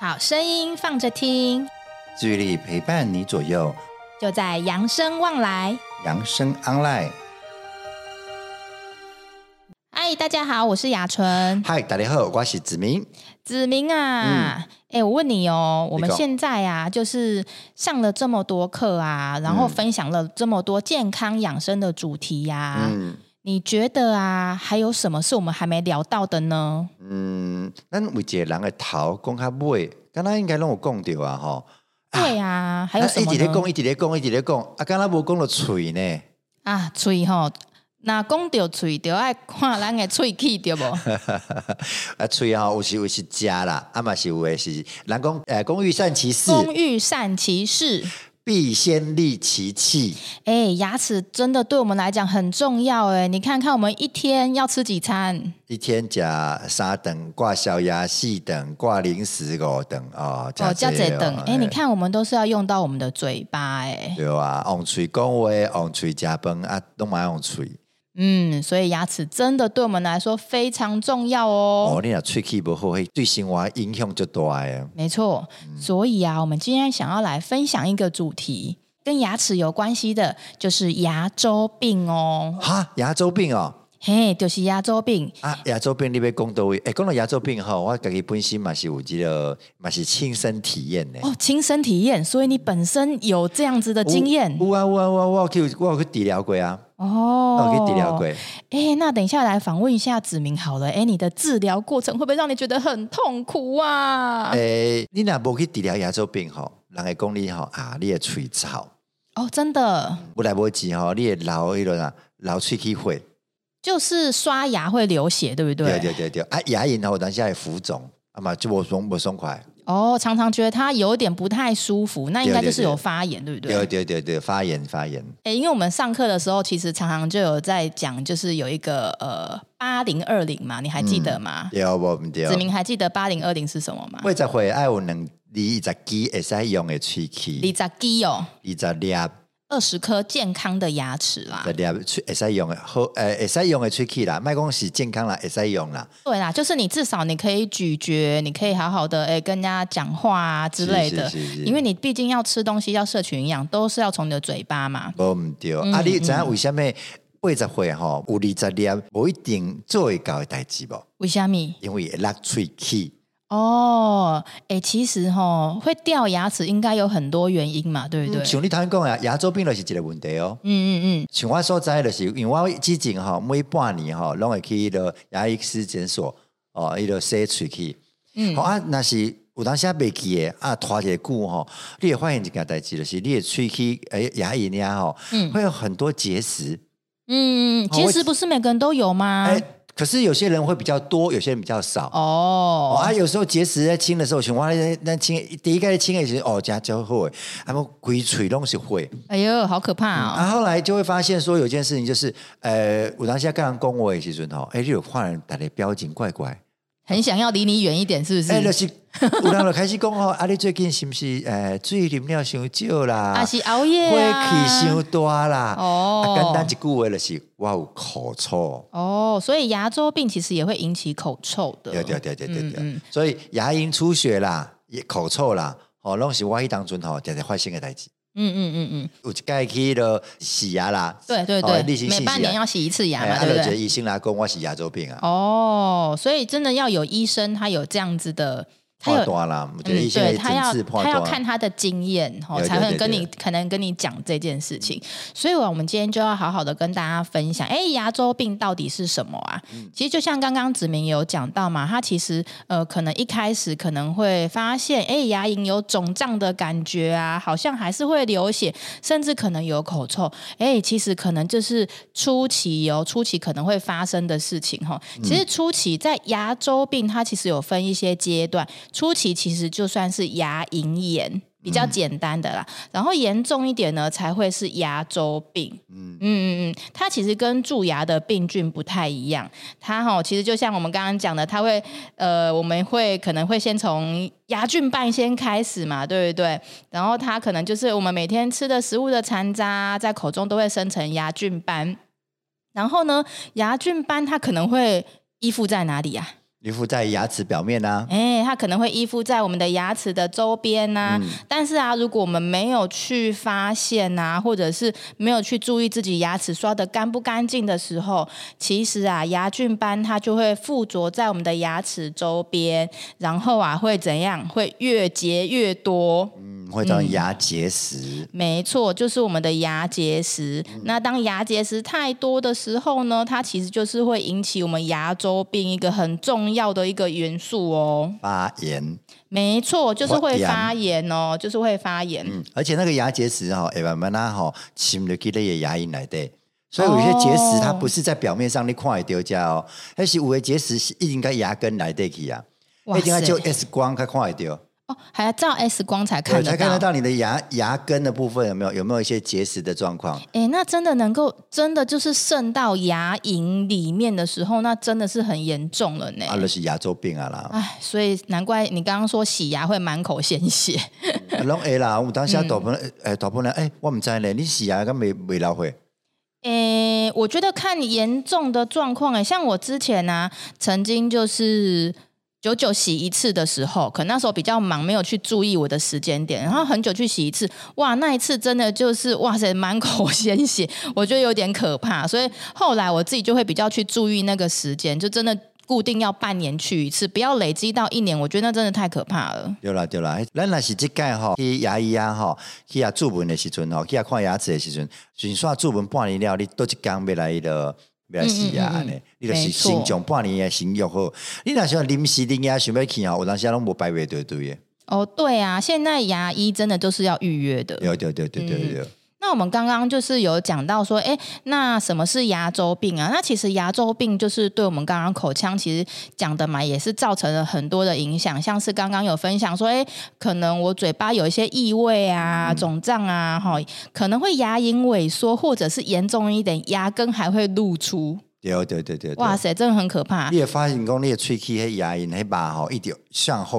好声音放着听，治愈力陪伴你左右，就在扬生望来，扬生 online。嗨，大家好，我是雅纯。嗨，大家好，我是子明。子明啊，哎、嗯，我问你哦，我们现在啊，就是上了这么多课啊，然后分享了这么多健康养生的主题呀、啊。嗯。你觉得啊，还有什么是我们还没聊到的呢？嗯，咱为一个人的头讲较尾，刚刚应该拢有讲到啊，吼。对啊，还有什么？一直在讲，一直在讲，一直在讲，啊，刚刚无讲到嘴呢。啊，嘴吼，那讲到嘴，就爱看咱的喙齿，对不？啊，嘴吼，有时会是假啦，啊嘛是有的是，人讲，呃，工欲善其事，工欲善其事。必先利其器。哎，牙齿真的对我们来讲很重要哎！你看看我们一天要吃几餐？一天加三等，挂小牙、四等，挂零食五等哦。哦，加这等。哎，你看我们都是要用到我们的嘴巴哎。对啊，用嘴讲话，用嘴吃饭啊，都蛮用嘴。嗯，所以牙齿真的对我们来说非常重要哦。哦，你俩吹气不好，对生活影响就大呀。没错，所以啊，我们今天想要来分享一个主题，跟牙齿有关系的，就是牙周病哦。哈，牙周病哦。嘿，就是牙周病啊！牙周病你要讲到位，哎，讲到牙周病哈，我自己本身嘛是有这个，嘛是亲身体验的。哦，亲身体验，所以你本身有这样子的经验？有啊，有啊，我我我去我有去治疗过啊。哦，我有去治疗过。哎，那等一下来访问一下子明好了。哎，你的治疗过程会不会让你觉得很痛苦啊？哎，你若无去治疗牙周病哈，人会讲你哈啊，你的喙臭。哦，真的。不来不及哈，你的老一轮啊，老喙齿会。就是刷牙会流血，对不对？对对对对啊！牙龈然后等下也浮肿，啊嘛就我松不松快。哦，常常觉得它有点不太舒服，那应该就是有发炎，对，对，对，对不对？对对对对，发炎发炎。哎，因为我们上课的时候，其实常常就有在讲，就是有一个呃八零二零嘛，你还记得吗？有、嗯，我们有。子明还记得八零二零是什么吗？为什会爱有两二十支会使用的喙齿？二十支哦，二十粒。二十颗健康的牙齿啦，对啊，会使用的好，呃，会使用的喙齿啦，麦讲是健康啦，会使用啦。对啦，就是你至少你可以咀嚼，你可以好好的诶跟人家讲话啊之类的，是是是是，因为你毕竟要吃东西要摄取营养，都是要从你的嘴巴嘛。不唔对，嗯、啊，你知影为什么八十岁吼有二十粒，无一定做会到的代志无？为什么？因为会落喙齿。哦，哎，其实哈，会掉牙齿应该有很多原因嘛，对不对？像你头先讲啊，牙周病就是一个问题哦。嗯嗯嗯。像我所在就是，因为我之前哈每半年哈拢会去一个牙医师诊所哦，一个洗喙齿。嗯。好啊，那是有当时未记诶啊，拖一个久哈，你会发现一件代志，就是你的喙齿诶牙龈呀吼，嗯，会有很多结石。嗯，结石不是每个人都有吗？可是有些人会比较多，有些人比较少。哦，啊，有时候结石在清的时候，像我那那清第一个清的时候，哦，加就会，他们鬼吹东西会。哎呦，好可怕啊、哦！然、嗯、后来就会发现说，有件事情就是，呃，我当下刚刚讲我的时阵吼，哎，有坏人打的标警怪怪。很想要离你远一点，是不是？哎、欸，就是有人就开始讲哦，啊，你最近是不是诶，水啉了伤少啦？还是熬夜啊？火气伤大啦？哦，简单一句话就是，我有口臭。哦，所以牙周病其实也会引起口臭的。对对对对对对，嗯嗯，所以牙龈出血啦，也口臭啦，哦，拢是我一当中吼，常常发生的代志。嗯嗯嗯嗯，有一盖去了洗牙啦，对对对，哦、每半年要洗一次牙嘛，对不对？医生来讲我洗牙周病啊。哦，所以真的要有医生，他有这样子的。他有啦，嗯，对他要他要看他的经验，哦，才能跟你可能跟你讲这件事情。所以，我们今天就要好好的跟大家分享，哎，牙周病到底是什么啊？嗯、其实就像刚刚子明有讲到嘛，他其实呃，可能一开始可能会发现，哎，牙龈有肿胀的感觉啊，好像还是会流血，甚至可能有口臭。哎，其实可能就是初期哦，初期可能会发生的事情哈。其实初期在牙周病，它其实有分一些阶段。初期其实就算是牙龈炎，比较简单的啦，嗯、然后严重一点呢，才会是牙周病。嗯嗯嗯嗯，它其实跟蛀牙的病菌不太一样，它哈其实就像我们刚刚讲的，它会呃，我们会可能会先从牙菌斑先开始嘛，对不对？然后它可能就是我们每天吃的食物的残渣，在口中都会生成牙菌斑。然后呢，牙菌斑它可能会依附在哪里呀、啊？依附在牙齿表面啊，哎，它可能会依附在我们的牙齿的周边呐、啊。嗯、但是啊，如果我们没有去发现啊，或者是没有去注意自己牙齿刷的干不干净的时候，其实啊，牙菌斑它就会附着在我们的牙齿周边，然后啊，会怎样？会越结越多。嗯，会造成牙结石。嗯、没错，就是我们的牙结石。嗯、那当牙结石太多的时候呢，它其实就是会引起我们牙周病一个很重要。的一个元素哦，发炎，没错，就是会发炎哦，就是会发炎。嗯，而且那个牙结石哈，慢慢慢哈，侵入去那些牙龈来的，所以有些结石它不是在表面上你看会丢家哦，而是有的结石一定该牙根来的去啊，一定要就 X 光才看会丢。哦，还要照 X 光才看得到，才看得到你的牙牙根的部分有没有有没有一些结石的状况？哎、欸，那真的能够真的就是渗到牙龈里面的时候，那真的是很严重了呢。啊，那是牙周病啊啦。哎，所以难怪你刚刚说洗牙会满口鲜血。拢会啦，我当下大部分哎，大部分哎，我唔知呢，你洗牙敢没没老会？哎、欸，我觉得看严重的状况，哎，像我之前呢、啊，曾经就是。久久洗一次的时候，可那时候比较忙，没有去注意我的时间点，然后很久去洗一次，哇，那一次真的就是哇塞，满口鲜血，我觉得有点可怕，所以后来我自己就会比较去注意那个时间，就真的固定要半年去一次，不要累积到一年，我觉得那真的太可怕了。对了对了，咱那是这盖哈，去牙医啊哈，去牙驻门的时阵哈，去看牙齿的时阵，就算驻门半年了，你都一刚没来的。不要洗牙呢，你就是先上半年的先约好。你那时候临时临牙想要去啊，有当时拢无排位对对诶。哦，对啊，现在牙医真的都是要预约的。对对对对对对。那我们刚刚就是有讲到说，哎，那什么是牙周病啊？那其实牙周病就是对我们刚刚口腔其实讲的嘛，也是造成了很多的影响，像是刚刚有分享说，哎，可能我嘴巴有一些异味啊、肿胀啊，哈，可能会牙龈萎缩，或者是严重一点，牙根还会露出。对对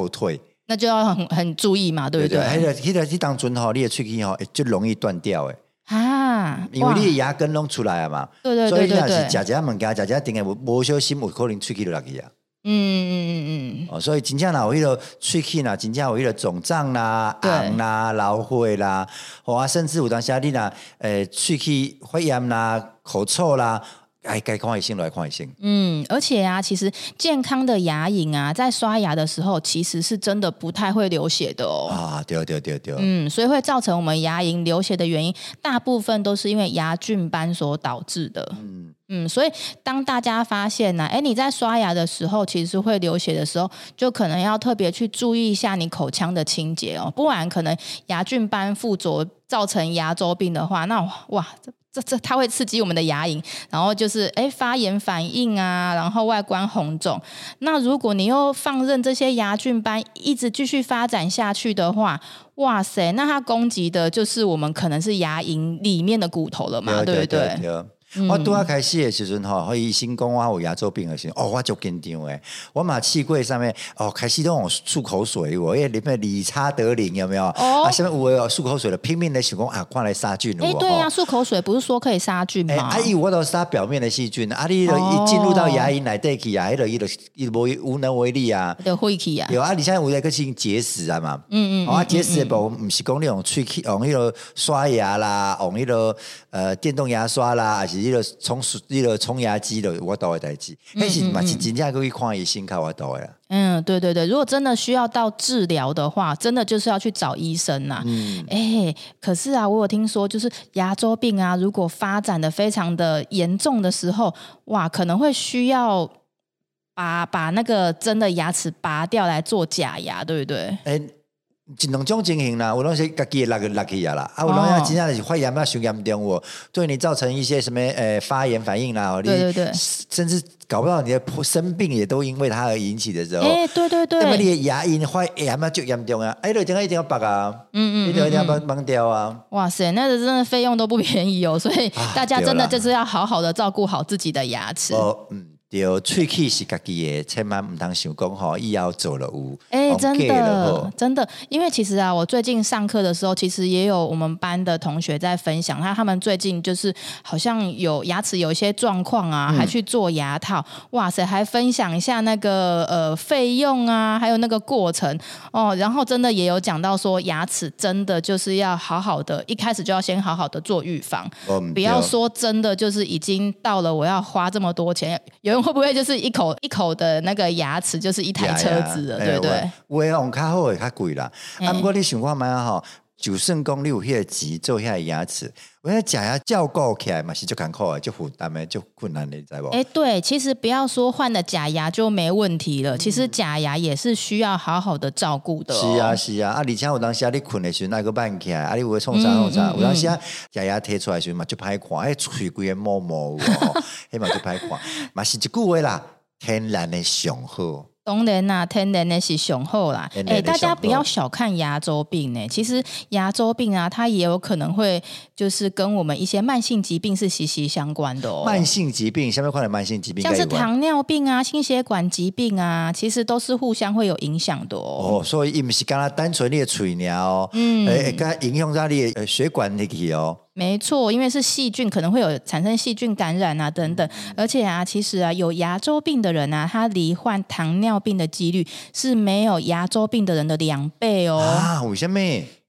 对那就要很很注意嘛，对不对？还有，迄个迄当阵吼，你的喙齿吼就容易断掉诶。啊，因为你的牙根弄出来了嘛。对对对对对。所以你是食食物件，食食定个无小心，有可能喙齿就落去啊。嗯嗯嗯嗯。哦，所以真正若有迄个喙齿啦，真正有迄个肿胀啦、红啦、老灰啦，或啊，甚至有当时你呐，诶，喙齿发炎啦、口臭啦。哎，该看医生来看医生。嗯，而且啊，其实健康的牙龈啊，在刷牙的时候，其实是真的不太会流血的哦。啊，对对对对。嗯，所以会造成我们牙龈流血的原因，大部分都是因为牙菌斑所导致的。嗯嗯，所以当大家发现呢、啊，哎，你在刷牙的时候，其实会流血的时候，就可能要特别去注意一下你口腔的清洁哦，不然可能牙菌斑附着造成牙周病的话，那哇。这这这它会刺激我们的牙龈，然后就是哎发炎反应啊，然后外观红肿。那如果你又放任这些牙菌斑一直继续发展下去的话，哇塞，那它攻击的就是我们可能是牙龈里面的骨头了嘛，对不对？我拄啊开始的时阵吼，医生讲我有牙周病的时候，哦，我就紧张诶。我嘛试过上面哦，开始都用漱口水，我因为里面理查德林有没有？哦，啊，下面有漱口水的，拼命的想讲啊，看来杀菌。哎，对呀，漱口水不是说可以杀菌吗？哎，阿姨，我都杀表面的细菌，啊，你一进入到牙龈内底去啊，迄个伊就伊无无能为力啊，就废去啊。有啊，你现在有一个是结石啊嘛，嗯嗯，啊，结石不不是讲你用喙齿用迄个刷牙啦，用迄个呃电动牙刷啦，还是迄个冲水。那个冲牙机的我都会代志，但是嘛是真正可以看医生看我都会啊。嗯，对对对，如果真的需要到治疗的话，真的就是要去找医生呐、啊。嗯，哎，可是啊，我有听说，就是牙周病啊，如果发展的非常的严重的时候，哇，可能会需要把把那个真的牙齿拔掉来做假牙，对不对？哎。一两种情形啦，有拢是家己的那个落去啊啦，啊有拢要真正是发炎啊，伤严重哦，对你造成一些什么诶发炎反应啦，对对对，甚至搞不到你的生病也都因为它而引起的时候，哎对对对，那么你的牙龈发炎啊就严重啊，哎，就这个一定要拔啊，嗯嗯，一定要拔拔掉啊，哇塞，那个真的费用都不便宜哦，所以大家真的就是要好好的照顾好自己的牙齿。哦，嗯。对，喙齿是家己的，千万唔通想讲吼，以后做了有。哎、欸，真的，真的，因为其实啊，我最近上课的时候，其实也有我们班的同学在分享，他他们最近就是好像有牙齿有一些状况啊，还去做牙套，嗯、哇塞，还分享一下那个呃费用啊，还有那个过程。哦，然后真的也有讲到说，牙齿真的就是要好好的，一开始就要先好好的做预防，不要说真的就是已经到了我要花这么多钱，有人会不会就是一口一口的那个牙齿就是一台车子了，对不对？有用较好的较贵啦，啊，不过你想看嘛吼，就算讲你有迄个钱做遐牙齿，我讲假牙照顾起来嘛是就艰苦的，就负担的，就困难的，你知无？哎，对，其实不要说换了假牙就没问题了，其实假牙也是需要好好的照顾的。是啊，是啊，啊，而且有当时啊，你困的时候那个慢起来，啊，你会创啥创啥，有当时啊，假牙贴出来时候嘛就歹看，哎，喙规个毛毛哦，迄嘛就歹看，嘛是一句话啦，天然的上好。当然啦，天然的是雄厚啦。哎、欸，大家不要小看牙周病呢。其实牙周病啊，它也有可能会就是跟我们一些慢性疾病是息息相关的哦。慢性疾病，下面看的慢性疾病，像是糖尿病啊、心血管疾病啊，其实都是互相会有影响的哦。哦，所以伊不是刚刚单纯你的嘴鸟哦，嗯，哎，刚刚影响到你的血管那个哦。没错，因为是细菌，可能会有产生细菌感染啊等等，而且啊，其实啊，有牙周病的人啊，他罹患糖尿病的几率是没有牙周病的人的两倍哦。啊，为什么？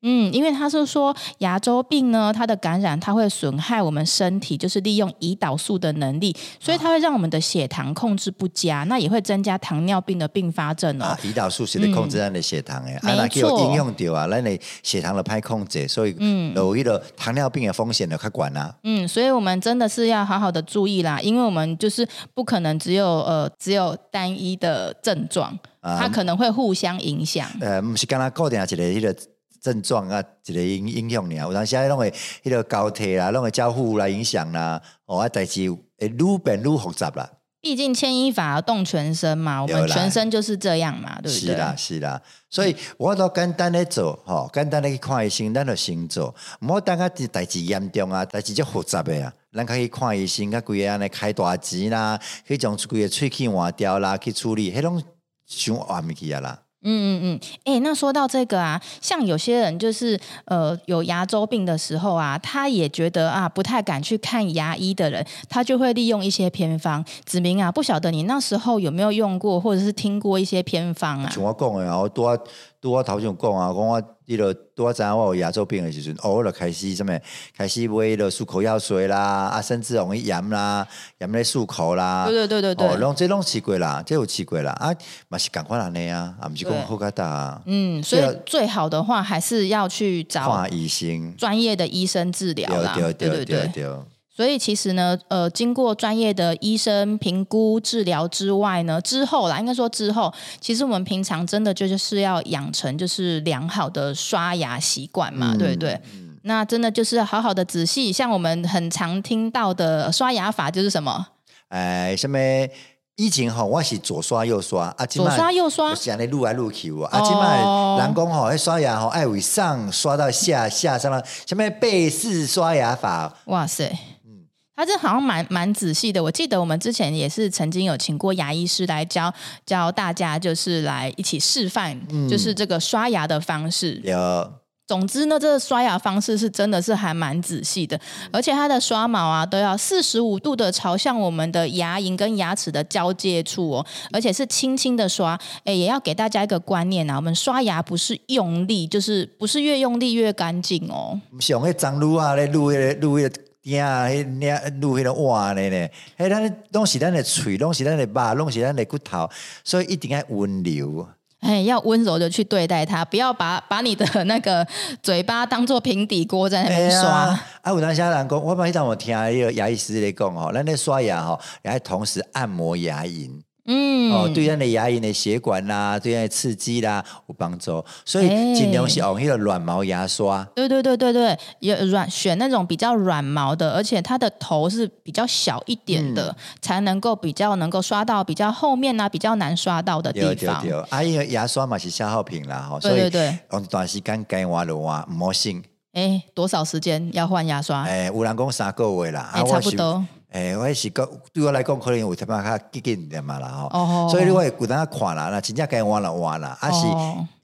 嗯，因为他是说牙周病呢，它的感染它会损害我们身体，就是利用胰岛素的能力，所以它会让我们的血糖控制不佳，那也会增加糖尿病的并发症哦。啊，胰岛素是在控制咱的血糖诶，没错，应用掉啊，咱的血糖的歹控制，所以嗯，有一个糖尿病的风险的较管啊。嗯，所以我们真的是要好好的注意啦，因为我们就是不可能只有呃只有单一的症状，它可能会互相影响。呃，不是刚刚固定一个一个。症状啊，一个影影响你啊，有当时啊，拢会迄个高铁啦，拢会交互来影响啦，哦，啊，代志会愈变愈复杂啦。毕竟牵一发而动全身嘛，我们全身就是这样嘛，对不对？是啦，是啦，所以我都简单的做，吼，简单的去看医生，咱就先做，唔好等下代志严重啊，代志就复杂的啊，咱可以看医生，甲规个安尼开大钱啦，去将规个喙齿换掉啦，去处理，迄种伤暗去啊啦。嗯嗯嗯，哎、那说到这个啊，像有些人就是呃有牙周病的时候啊，他也觉得啊不太敢去看牙医的人，他就会利用一些偏方。子明啊，不晓得你那时候有没有用过，或者是听过一些偏方啊？像我讲的，我多。拄我头先讲啊，讲我伊个拄我知影我有牙周病的时阵，哦，我就开始什么，开始买了漱口药水啦，啊，甚至容易盐啦，盐咧漱口啦，对对对对对，哦，拢这拢试过啦，这有试过啦，啊，嘛是赶快安尼啊，啊，毋是讲好疙瘩，嗯，所以最好的话还是要去找医生，专业的医生治疗啦，对对对。对对。所以其实呢，呃，经过专业的医生评估治疗之外呢，之后啦，应该说之后，其实我们平常真的就是要养成就是良好的刷牙习惯嘛，嗯、对不对？嗯、那真的就是好好的仔细，像我们很常听到的刷牙法就是什么？哎，什么？以前吼，我是左刷右刷，啊，左刷右刷，是安尼撸来撸去喎。啊，今麦人讲吼，刷牙吼爱为上刷到下，下上了，什么背式刷牙法？哇塞！他这好像蛮蛮仔细的，我记得我们之前也是曾经有请过牙医师来教教大家，就是来一起示范，就是这个刷牙的方式。有、嗯，总之呢，这个刷牙方式是真的是还蛮仔细的，而且它的刷毛啊都要四十五度的朝向我们的牙龈跟牙齿的交界处哦，而且是轻轻的刷。哎，也要给大家一个观念啊，我们刷牙不是用力，就是不是越用力越干净哦。像那脏撸啊，那撸那撸那。呀，迄那撸迄个碗咧咧，迄咱拢是咱的喙，拢是咱的肉，拢是咱的骨头，所以一定要温柔。哎，要温柔的去对待它，不要把把你的那个嘴巴当做平底锅在那边刷。啊，啊，有当时人讲，我每当我听一个牙医师咧讲吼，咱咧刷牙吼，也还同时按摩牙龈。嗯，哦，对咱的牙龈的血管啦，对咱的刺激啦有帮助，所以尽量是用那个软毛牙刷。对对对对对，也软选那种比较软毛的，而且它的头是比较小一点的，嗯、才能够比较能够刷到比较后面啊，比较难刷到的地方。对对对，啊，因为牙刷嘛是消耗品啦，哈，所以用一段时间该换就换，唔好省。哎，多少时间要换牙刷？哎，有人讲三个月啦，哎，差不多。哎、欸，我是讲对我来讲，可能有他妈较激进点嘛啦吼。哦。所以你会有当看啦，那真正该换了换啦，啊是，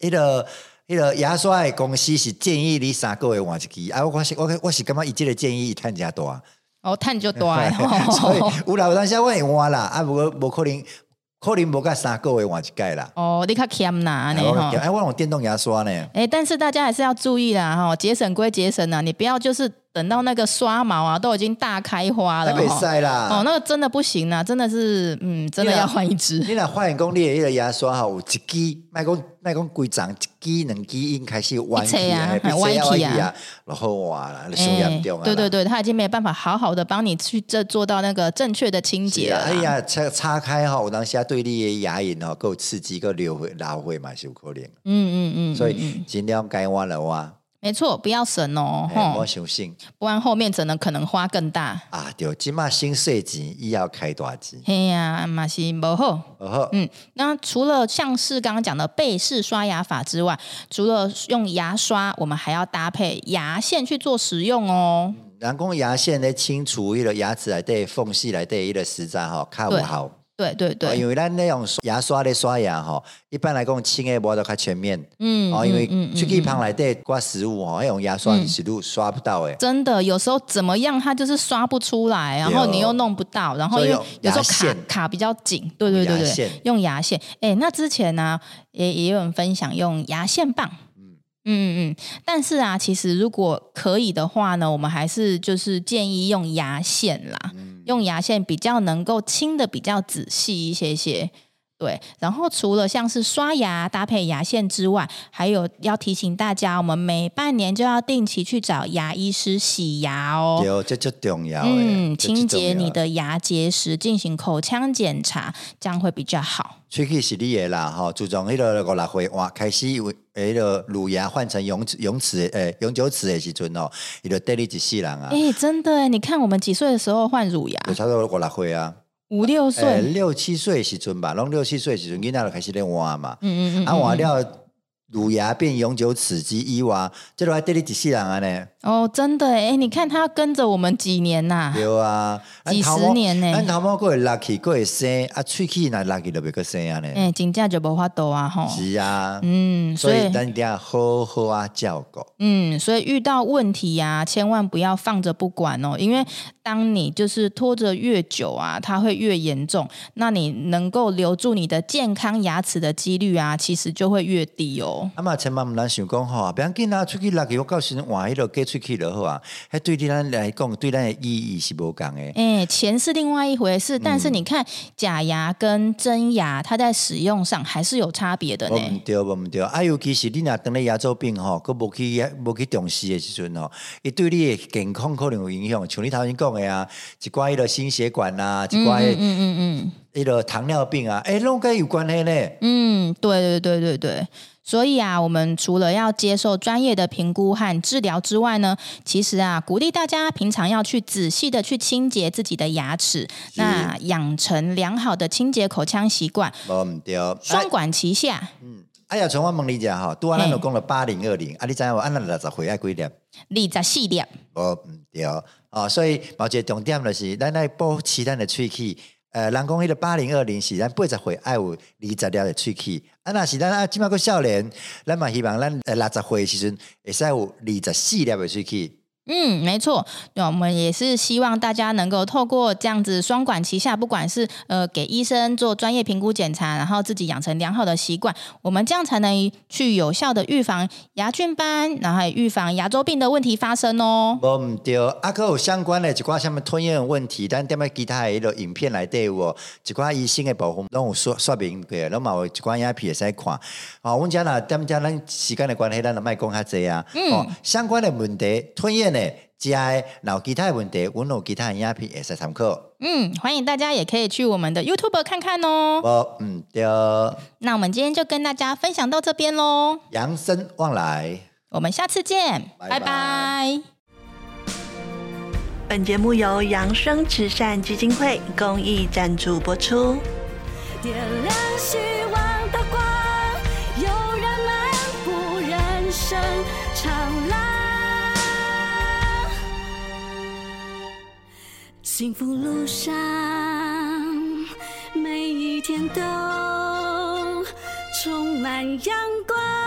迄个迄个牙刷的公司是建议你三个月换一支，啊，我是我我是感觉伊即个建议趁诚大。哦，趁就大。所以有啦有当时我会换啦，啊，不过无可能。可能无甲三个月换一届啦。哦，你较欠啦，安尼吼。哎，我用电动牙刷呢。哎，但是大家还是要注意啦，吼，节省归节省啦，你不要就是。等到那个刷毛啊，都已经大开花了，啦。哦，那个真的不行啊，真的是，嗯，真的要换一支。你若发现讲你的迄个牙刷哈，有一支，卖讲卖讲规张，一支两支已经开始弯起啊，弯起啊，然后哇啦，受严重啊。对对对，他已经没办法好好的帮你去这做到那个正确的清洁了。哎呀，擦擦开哈，有当下对你的牙龈哈够刺激，够流回流回嘛，是有可能。嗯嗯嗯，所以尽量该挖的挖。没错，不要省哦，我相信，不然后面可能可能花更大啊。对，起码新税钱也要开大钱。嘿呀，嘛是不好，不好。嗯，那除了像是刚刚讲的背式刷牙法之外，除了用牙刷，我们还要搭配牙线去做使用哦。人工牙线来清除一个牙齿来对缝隙来对一个实在哈，看不好。对对对，因为咱那种牙刷的刷牙哈，一般来讲清的无都较全面，嗯，哦，因为去地旁来对刮食物哦，用牙刷是都刷不到诶。真的，有时候怎么样，它就是刷不出来，然后你又弄不到，然后又有时候卡卡比较紧，对对对对，用牙线。哎，那之前呢，也也有人分享用牙线棒，嗯。嗯嗯，但是啊，其实如果可以的话呢，我们还是就是建议用牙线啦。用牙线比较能够清的比较仔细一些些，对。然后除了像是刷牙搭配牙线之外，还有要提醒大家，我们每半年就要定期去找牙医师洗牙哦。有，这就重要。嗯，清洁你的牙结石，进行口腔检查，这样会比较好。喙齿是你的啦，哈，自从那个五六岁哇，开始为那个乳牙换成永永齿诶永久齿的时阵哦，伊就带你一世人啊。哎，真的，你看我们几岁的时候换乳牙？差不多五六岁啊，五六岁，六七岁的时阵吧，拢六七岁时阵，囡仔就开始咧换嘛。嗯嗯嗯，啊换了。乳牙变永久齿及伊娃，这都还对你几世人啊呢？哦，真的哎，你看他跟着我们几年呐、啊？有啊，几十年呢。咱头毛过会拉起，过会生啊，喙齿那拉起都别个生啊呢。哎，真正就无法度啊吼。是啊，嗯，所以咱一定要好好啊照顾。嗯，所以遇到问题呀、啊，千万不要放着不管哦，因为当你就是拖着越久啊，它会越严重。那你能够留住你的健康牙齿的几率啊，其实就会越低哦。啊嘛，千万唔能想讲吼，别紧啊，喙齿拉去我告诉你，换迄个假出去就好啊。迄对你咱来讲，对咱的意义是无共的。诶，钱是另外一回事，但是你看假牙跟真牙，它在使用上还是有差别的呢。毋对，毋对。啊，尤其是你若等咧牙周病吼，佮无去无去重视的时阵吼，伊对你的健康可能有影响。像你头先讲的啊，一寡迄个心血管啊，一寡嗯嗯嗯，迄个糖尿病啊，诶，拢跟有关系呢。嗯，对对对对对。所以啊，我们除了要接受专业的评估和治疗之外呢，其实啊，鼓励大家平常要去仔细的去清洁自己的牙齿，那养成良好的清洁口腔习惯。双管齐下。嗯，哎呀，从我问你讲哈，拄啊，咱就讲了八零二零，啊，你知影我按那六十回爱几点？二十四点。哦，唔对，哦，所以某一个重点就是，咱来保持咱的喙齿。呃，人讲迄个八零二零是咱八十岁爱有二十粒的喙齿，啊，若是咱啊，即码个少年，咱嘛希望咱呃六十岁时阵会使有二十四粒的喙齿。嗯，没错，我们也是希望大家能够透过这样子双管齐下，不管是呃给医生做专业评估检查，然后自己养成良好的习惯，我们这样才能去有效的预防牙菌斑，然后还预防牙周病的问题发生哦。唔对，啊，哥有相关的一寡什么吞咽问题，但点么其他的一个影片来对我一寡医生的部分，拢有说说明过，拢嘛有一寡影片会使看。好，我们讲啦，点讲咱时间的关系，咱就卖讲较济啊。嗯，相关的问题吞咽。加脑其他问题，我脑其他影片也是参考。嗯，欢迎大家也可以去我们的 YouTube 看看哦。哦，嗯，对。那我们今天就跟大家分享到这边喽。扬生望来，我们下次见，拜拜。拜拜。本节目由扬生慈善基金会公益赞助播出。点亮希望的光，有人漫步人生长廊。幸福路上，每一天都充满阳光。